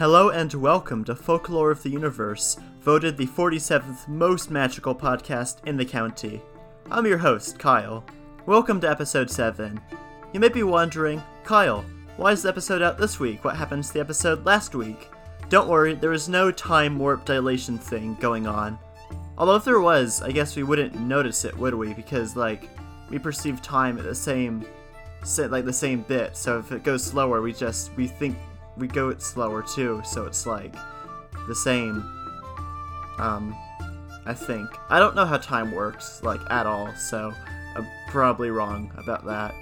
Hello and welcome to Folklore of the Universe, voted the 47th most magical podcast in the county. I'm your host, Kyle. Welcome to episode 7. You may be wondering, Kyle, why is the episode out this week? What happened to the episode last week? Don't worry, there is no time warp dilation thing going on. Although if there was, I guess we wouldn't notice it, would we? Because, like, we perceive time at the same like the same bit. So if it goes slower, we just we think we go it slower too. So it's like the same. Um, I think I don't know how time works like at all. So I'm probably wrong about that.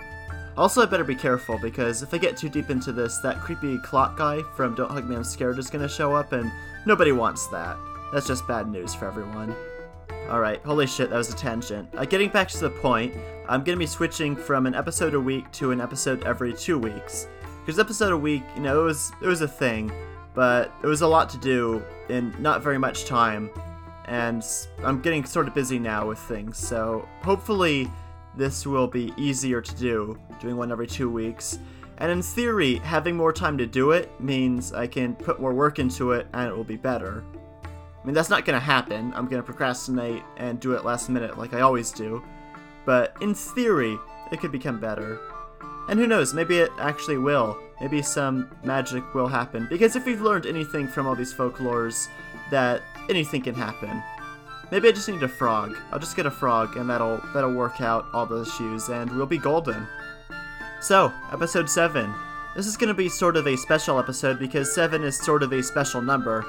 Also, I better be careful because if I get too deep into this, that creepy clock guy from Don't Hug Me I'm Scared is gonna show up, and nobody wants that. That's just bad news for everyone. Alright, holy shit, that was a tangent. Uh, getting back to the point, I'm gonna be switching from an episode a week to an episode every two weeks. Because episode a week, you know, it was it was a thing, but it was a lot to do in not very much time, and I'm getting sort of busy now with things. So hopefully, this will be easier to do, doing one every two weeks. And in theory, having more time to do it means I can put more work into it, and it will be better. I mean, that's not gonna happen. I'm gonna procrastinate and do it last minute like I always do. But in theory, it could become better. And who knows, maybe it actually will. Maybe some magic will happen. Because if we've learned anything from all these folklores, that anything can happen. Maybe I just need a frog. I'll just get a frog and that'll that'll work out all the issues and we'll be golden. So, episode 7. This is going to be sort of a special episode because 7 is sort of a special number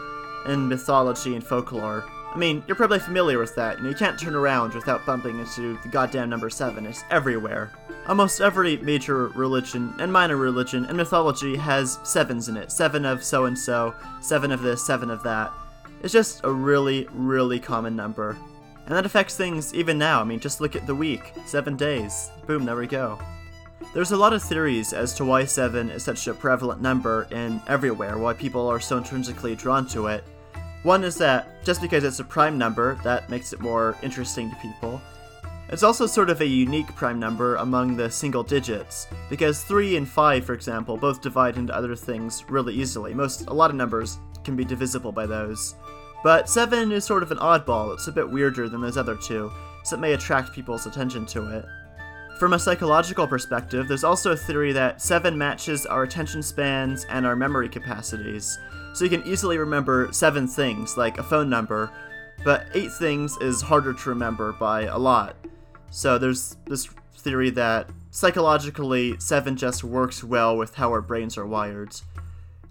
in mythology and folklore. I mean, you're probably familiar with that, and you can't turn around without bumping into the goddamn number 7. It's everywhere. Almost every major religion and minor religion and mythology has sevens in it. Seven of so and so, seven of this, seven of that. It's just a really, really common number. And that affects things even now. I mean, just look at the week. Seven days. Boom, there we go. There's a lot of theories as to why 7 is such a prevalent number in everywhere, why people are so intrinsically drawn to it. One is that just because it's a prime number, that makes it more interesting to people. It's also sort of a unique prime number among the single digits, because 3 and 5, for example, both divide into other things really easily. Most, a lot of numbers can be divisible by those. But 7 is sort of an oddball, it's a bit weirder than those other two, so it may attract people's attention to it. From a psychological perspective, there's also a theory that 7 matches our attention spans and our memory capacities. So you can easily remember 7 things, like a phone number, but 8 things is harder to remember by a lot. So there's this theory that psychologically 7 just works well with how our brains are wired.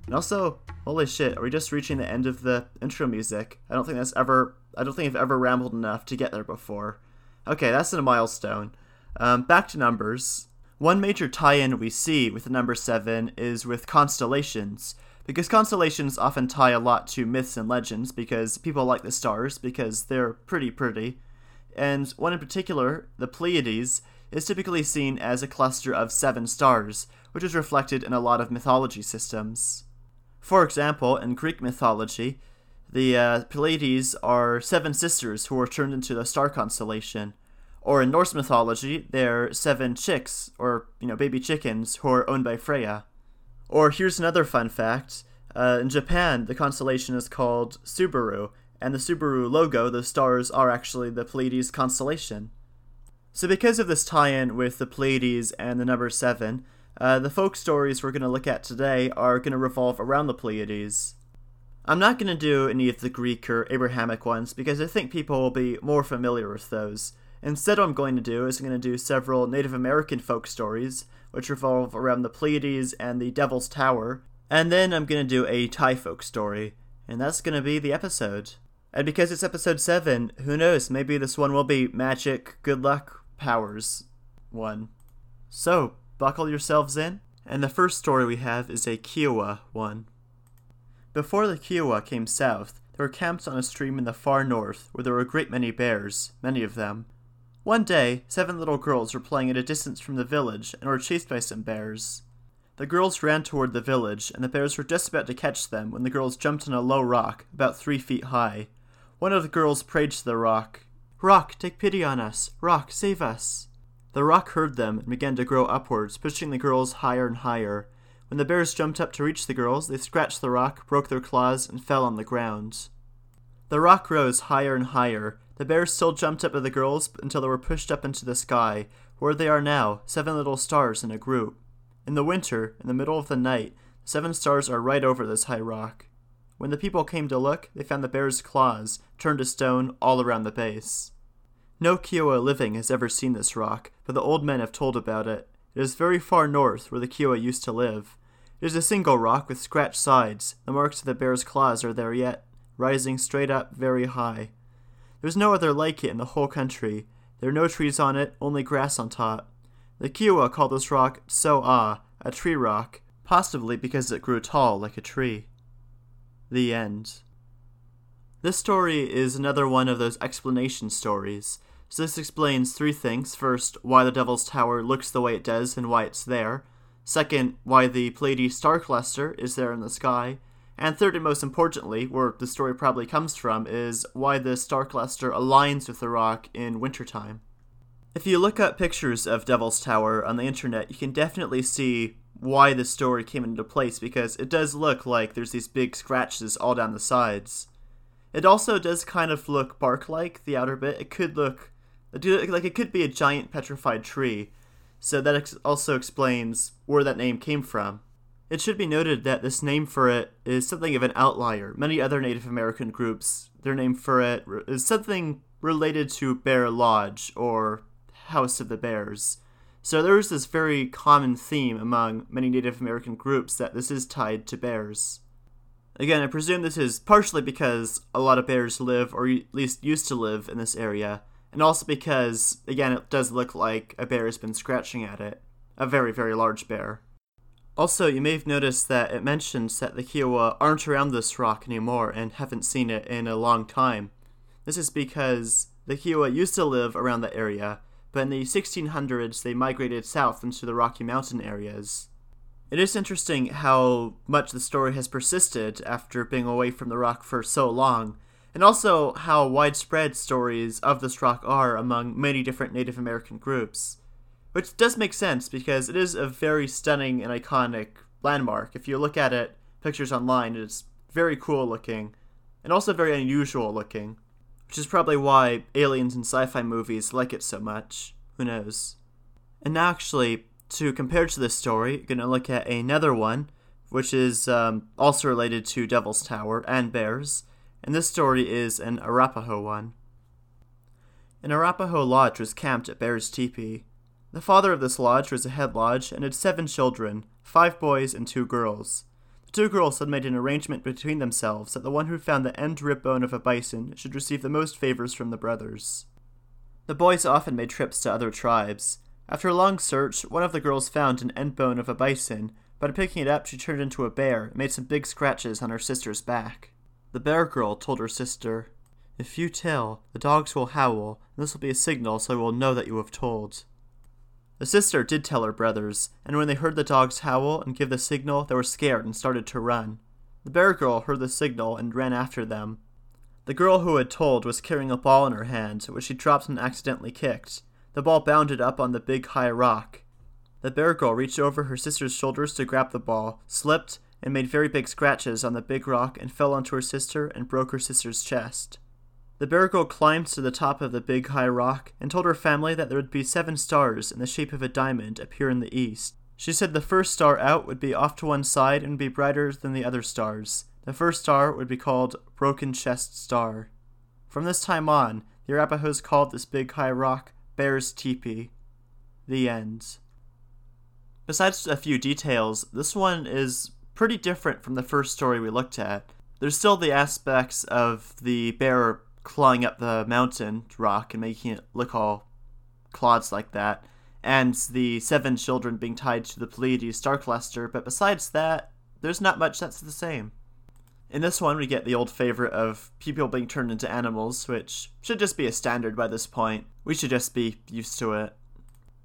And also, holy shit, are we just reaching the end of the intro music? I don't think that's ever I don't think I've ever rambled enough to get there before. Okay, that's a milestone. Um, back to numbers. One major tie in we see with the number 7 is with constellations, because constellations often tie a lot to myths and legends because people like the stars because they're pretty pretty. And one in particular, the Pleiades, is typically seen as a cluster of seven stars, which is reflected in a lot of mythology systems. For example, in Greek mythology, the uh, Pleiades are seven sisters who are turned into the star constellation, or in Norse mythology, they're seven chicks, or, you know, baby chickens, who are owned by Freya. Or here's another fun fact. Uh, in Japan, the constellation is called Subaru, and the Subaru logo, the stars, are actually the Pleiades constellation. So, because of this tie in with the Pleiades and the number 7, uh, the folk stories we're going to look at today are going to revolve around the Pleiades. I'm not going to do any of the Greek or Abrahamic ones because I think people will be more familiar with those. Instead, what I'm going to do is I'm going to do several Native American folk stories, which revolve around the Pleiades and the Devil's Tower, and then I'm going to do a Thai folk story, and that's going to be the episode. And because it's episode 7, who knows, maybe this one will be magic, good luck, powers one. So, buckle yourselves in, and the first story we have is a Kiowa one. Before the Kiowa came south, there were camps on a stream in the far north where there were a great many bears, many of them. One day, seven little girls were playing at a distance from the village and were chased by some bears. The girls ran toward the village, and the bears were just about to catch them when the girls jumped on a low rock, about three feet high. One of the girls prayed to the rock, Rock, take pity on us! Rock, save us! The rock heard them and began to grow upwards, pushing the girls higher and higher. When the bears jumped up to reach the girls, they scratched the rock, broke their claws, and fell on the ground. The rock rose higher and higher. The bears still jumped up at the girls until they were pushed up into the sky, where they are now, seven little stars in a group. In the winter, in the middle of the night, the seven stars are right over this high rock. When the people came to look, they found the bear's claws, turned to stone, all around the base. No Kiowa living has ever seen this rock, but the old men have told about it. It is very far north, where the Kiowa used to live. It is a single rock with scratched sides. The marks of the bear's claws are there yet, rising straight up very high. There is no other like it in the whole country. There are no trees on it, only grass on top. The Kiowa call this rock So-Ah, a tree rock, possibly because it grew tall like a tree. The end. This story is another one of those explanation stories. So this explains three things. First, why the Devil's Tower looks the way it does and why it's there. Second, why the Pleiades star cluster is there in the sky. And third, and most importantly, where the story probably comes from, is why the star cluster aligns with the rock in wintertime. If you look up pictures of Devil's Tower on the internet, you can definitely see why the story came into place because it does look like there's these big scratches all down the sides. It also does kind of look bark-like the outer bit. It could look like it could be a giant petrified tree. So that also explains where that name came from. It should be noted that this name for it is something of an outlier. Many other Native American groups, their name for it is something related to Bear Lodge or House of the Bears. So there is this very common theme among many Native American groups that this is tied to bears. Again, I presume this is partially because a lot of bears live, or at least used to live, in this area, and also because, again, it does look like a bear has been scratching at it. A very, very large bear. Also, you may have noticed that it mentions that the Kiowa aren't around this rock anymore and haven't seen it in a long time. This is because the Kiowa used to live around the area, but in the 1600s they migrated south into the Rocky Mountain areas. It is interesting how much the story has persisted after being away from the rock for so long, and also how widespread stories of this rock are among many different Native American groups. Which does make sense because it is a very stunning and iconic landmark. If you look at it, pictures online, it's very cool looking, and also very unusual looking which is probably why aliens and sci fi movies like it so much. Who knows? And now, actually, to compare to this story, you're going to look at another one, which is um, also related to Devil's Tower and bears, and this story is an Arapaho one. An Arapaho lodge was camped at Bear's Teepee. The father of this lodge was a head lodge and had seven children, five boys and two girls. The two girls had made an arrangement between themselves that the one who found the end rib bone of a bison should receive the most favors from the brothers. The boys often made trips to other tribes. After a long search, one of the girls found an end bone of a bison, but picking it up, she turned into a bear and made some big scratches on her sister's back. The bear girl told her sister, If you tell, the dogs will howl, and this will be a signal so I will know that you have told. The sister did tell her brothers, and when they heard the dogs howl and give the signal, they were scared and started to run. The bear girl heard the signal and ran after them. The girl who had told was carrying a ball in her hand, which she dropped and accidentally kicked. The ball bounded up on the big high rock. The bear girl reached over her sister's shoulders to grab the ball, slipped, and made very big scratches on the big rock and fell onto her sister and broke her sister's chest. The bear girl climbed to the top of the big high rock and told her family that there would be seven stars in the shape of a diamond appear in the east. She said the first star out would be off to one side and be brighter than the other stars. The first star would be called Broken Chest Star. From this time on, the Arapahoes called this big high rock Bear's Teepee. The end. Besides a few details, this one is pretty different from the first story we looked at. There's still the aspects of the bear clawing up the mountain rock and making it look all clods like that, and the seven children being tied to the Pleiades star cluster, but besides that, there's not much that's the same. In this one, we get the old favorite of people being turned into animals, which should just be a standard by this point. We should just be used to it.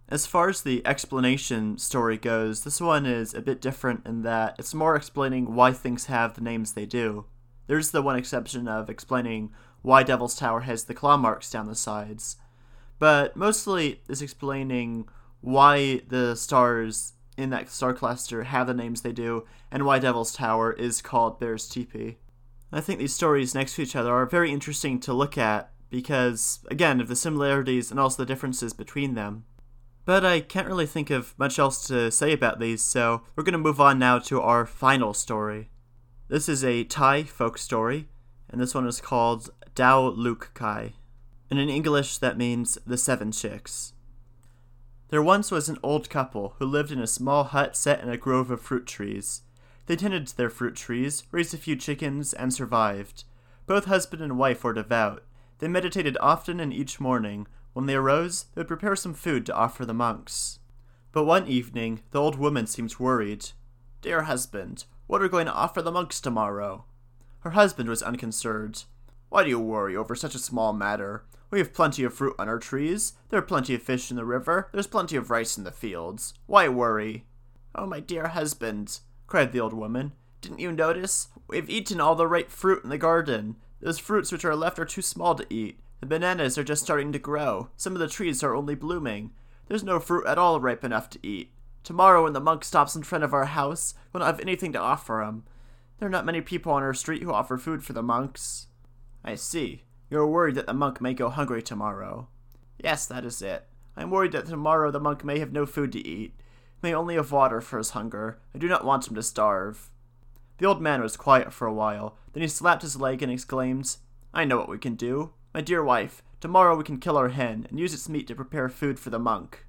As far as the explanation story goes, this one is a bit different in that it's more explaining why things have the names they do. There's the one exception of explaining why Devil's Tower has the claw marks down the sides, but mostly is explaining why the stars in that star cluster have the names they do, and why Devil's Tower is called Bear's Teepee. I think these stories next to each other are very interesting to look at because, again, of the similarities and also the differences between them. But I can't really think of much else to say about these, so we're going to move on now to our final story. This is a Thai folk story, and this one is called Dao Luk Kai. And in English, that means the seven chicks. There once was an old couple who lived in a small hut set in a grove of fruit trees. They tended to their fruit trees, raised a few chickens, and survived. Both husband and wife were devout. They meditated often and each morning. When they arose, they would prepare some food to offer the monks. But one evening, the old woman seemed worried. Dear husband, what are we going to offer the monks tomorrow? Her husband was unconcerned. Why do you worry over such a small matter? We have plenty of fruit on our trees. There are plenty of fish in the river. There's plenty of rice in the fields. Why worry? Oh, my dear husband, cried the old woman. Didn't you notice? We've eaten all the ripe fruit in the garden. Those fruits which are left are too small to eat. The bananas are just starting to grow. Some of the trees are only blooming. There's no fruit at all ripe enough to eat. Tomorrow, when the monk stops in front of our house, we'll not have anything to offer him. There are not many people on our street who offer food for the monks. I see. You're worried that the monk may go hungry tomorrow. Yes, that is it. I am worried that tomorrow the monk may have no food to eat, may only have water for his hunger. I do not want him to starve. The old man was quiet for a while, then he slapped his leg and exclaimed, I know what we can do. My dear wife, tomorrow we can kill our hen and use its meat to prepare food for the monk.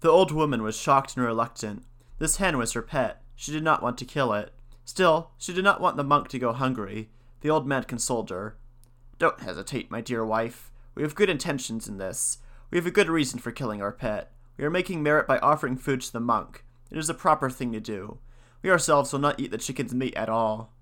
The old woman was shocked and reluctant. This hen was her pet. She did not want to kill it. Still, she did not want the monk to go hungry. The old man consoled her. Don't hesitate, my dear wife. We have good intentions in this. We have a good reason for killing our pet. We are making merit by offering food to the monk. It is a proper thing to do. We ourselves will not eat the chicken's meat at all.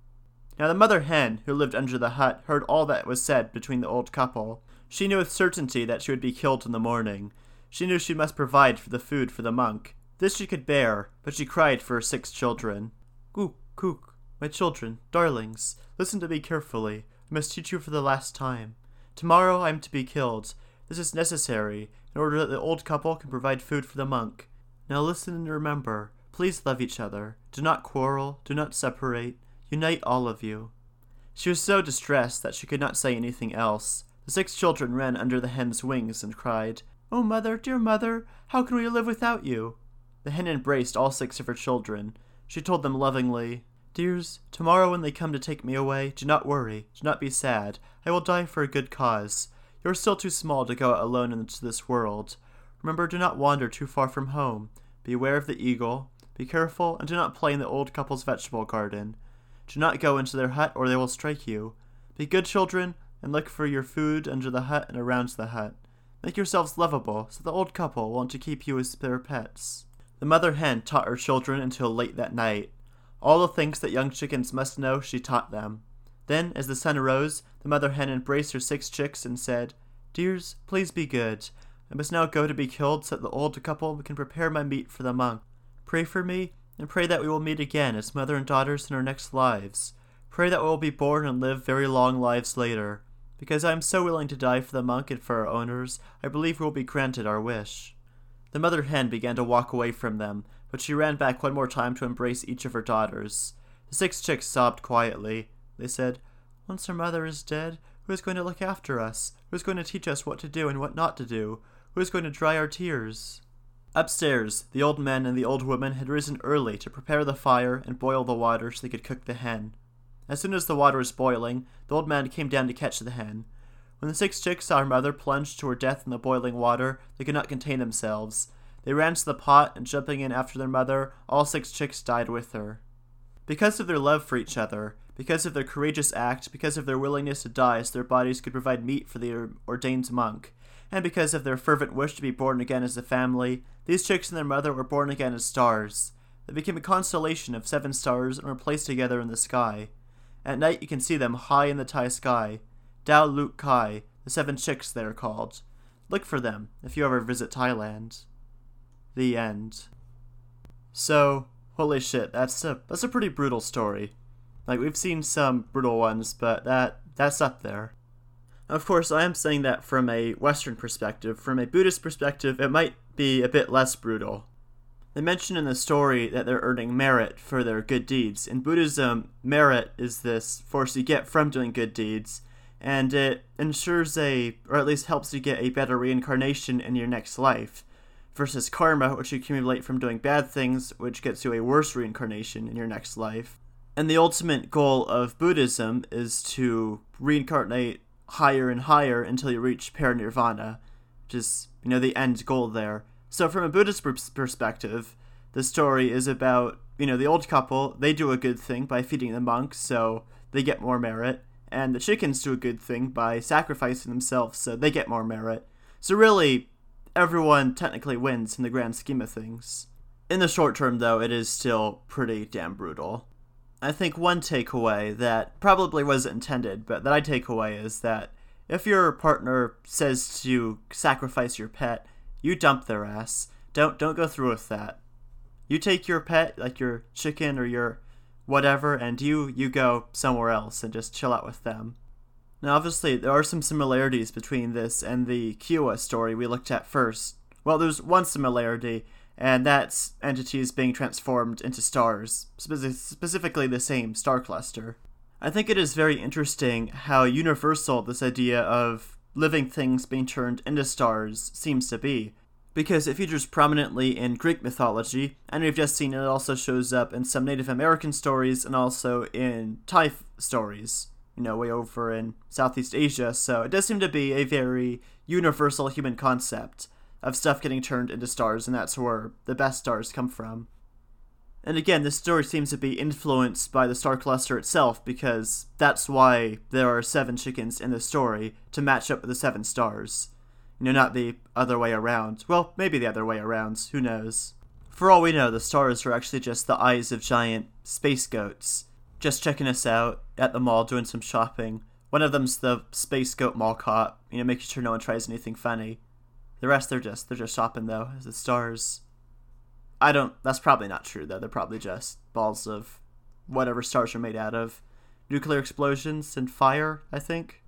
Now the mother hen, who lived under the hut, heard all that was said between the old couple. She knew with certainty that she would be killed in the morning. She knew she must provide for the food for the monk. This she could bear, but she cried for her six children. Gook, kook, my children, darlings, listen to me carefully. I must teach you for the last time. Tomorrow I am to be killed. This is necessary, in order that the old couple can provide food for the monk. Now listen and remember. Please love each other. Do not quarrel. Do not separate. Unite all of you. She was so distressed that she could not say anything else. The six children ran under the hen's wings and cried, Oh, mother, dear mother, how can we live without you? The hen embraced all six of her children. She told them lovingly, Dears, tomorrow when they come to take me away, do not worry, do not be sad. I will die for a good cause. You are still too small to go out alone into this world. Remember, do not wander too far from home. Beware of the eagle. Be careful, and do not play in the old couple's vegetable garden. Do not go into their hut, or they will strike you. Be good children, and look for your food under the hut and around the hut. Make yourselves lovable, so the old couple want to keep you as their pets. The mother hen taught her children until late that night. All the things that young chickens must know, she taught them. Then, as the sun arose, the mother hen embraced her six chicks and said, Dears, please be good. I must now go to be killed so that the old couple can prepare my meat for the monk. Pray for me, and pray that we will meet again as mother and daughters in our next lives. Pray that we will be born and live very long lives later. Because I am so willing to die for the monk and for our owners, I believe we will be granted our wish. The mother hen began to walk away from them, but she ran back one more time to embrace each of her daughters. The six chicks sobbed quietly. They said, Once our mother is dead, who is going to look after us? Who is going to teach us what to do and what not to do? Who is going to dry our tears? Upstairs, the old men and the old woman had risen early to prepare the fire and boil the water so they could cook the hen. As soon as the water was boiling, the old man came down to catch the hen. When the six chicks saw her mother plunged to her death in the boiling water, they could not contain themselves. They ran to the pot, and jumping in after their mother, all six chicks died with her. Because of their love for each other, because of their courageous act, because of their willingness to die so their bodies could provide meat for the ordained monk, and because of their fervent wish to be born again as a family, these chicks and their mother were born again as stars. They became a constellation of seven stars and were placed together in the sky. At night you can see them high in the Thai sky. Dao Luk Kai, the seven chicks they are called. Look for them if you ever visit Thailand. The end. So, holy shit, that's a that's a pretty brutal story. Like we've seen some brutal ones, but that that's up there. Of course, I am saying that from a Western perspective. From a Buddhist perspective, it might be a bit less brutal. They mention in the story that they're earning merit for their good deeds. In Buddhism, merit is this force you get from doing good deeds, and it ensures a, or at least helps you get a better reincarnation in your next life, versus karma, which you accumulate from doing bad things, which gets you a worse reincarnation in your next life. And the ultimate goal of Buddhism is to reincarnate higher and higher until you reach parinirvana, which is, you know, the end goal there. So, from a Buddhist perspective, the story is about, you know, the old couple, they do a good thing by feeding the monks, so they get more merit, and the chickens do a good thing by sacrificing themselves, so they get more merit. So, really, everyone technically wins in the grand scheme of things. In the short term, though, it is still pretty damn brutal. I think one takeaway that probably wasn't intended, but that I take away is that if your partner says to sacrifice your pet, you dump their ass. Don't don't go through with that. You take your pet, like your chicken or your whatever, and you you go somewhere else and just chill out with them. Now, obviously, there are some similarities between this and the Kiowa story we looked at first. Well, there's one similarity, and that's entities being transformed into stars, spe- specifically the same star cluster. I think it is very interesting how universal this idea of living things being turned into stars seems to be. Because it features prominently in Greek mythology, and we've just seen it also shows up in some Native American stories and also in Thai stories, you know, way over in Southeast Asia, so it does seem to be a very universal human concept of stuff getting turned into stars, and that's where the best stars come from. And again, this story seems to be influenced by the star cluster itself because that's why there are seven chickens in the story to match up with the seven stars. You know, not the other way around. Well, maybe the other way around, who knows. For all we know, the stars are actually just the eyes of giant space goats, just checking us out at the mall doing some shopping. One of them's the space goat mall cop, you know, making sure no one tries anything funny. The rest they're just they're just shopping though, as the stars. I don't. That's probably not true though. They're probably just balls of whatever stars are made out of, nuclear explosions and fire. I think.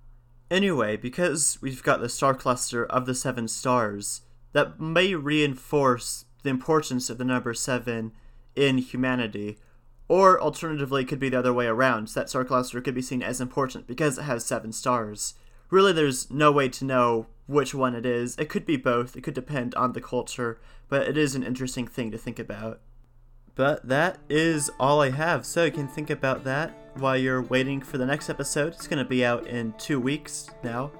Anyway, because we've got the star cluster of the seven stars, that may reinforce the importance of the number seven in humanity. Or alternatively, it could be the other way around. That star cluster could be seen as important because it has seven stars. Really, there's no way to know which one it is. It could be both, it could depend on the culture, but it is an interesting thing to think about. But that is all I have, so you can think about that while you're waiting for the next episode. It's going to be out in two weeks now.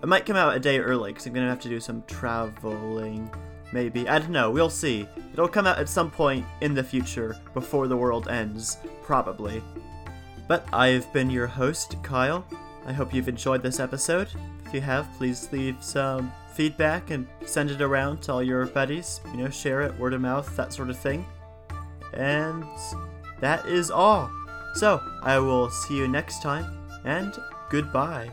It might come out a day early because I'm going to have to do some traveling. Maybe. I don't know. We'll see. It'll come out at some point in the future before the world ends. Probably. But I've been your host, Kyle. I hope you've enjoyed this episode. If you have, please leave some feedback and send it around to all your buddies. You know, share it, word of mouth, that sort of thing. And that is all. So, I will see you next time, and goodbye.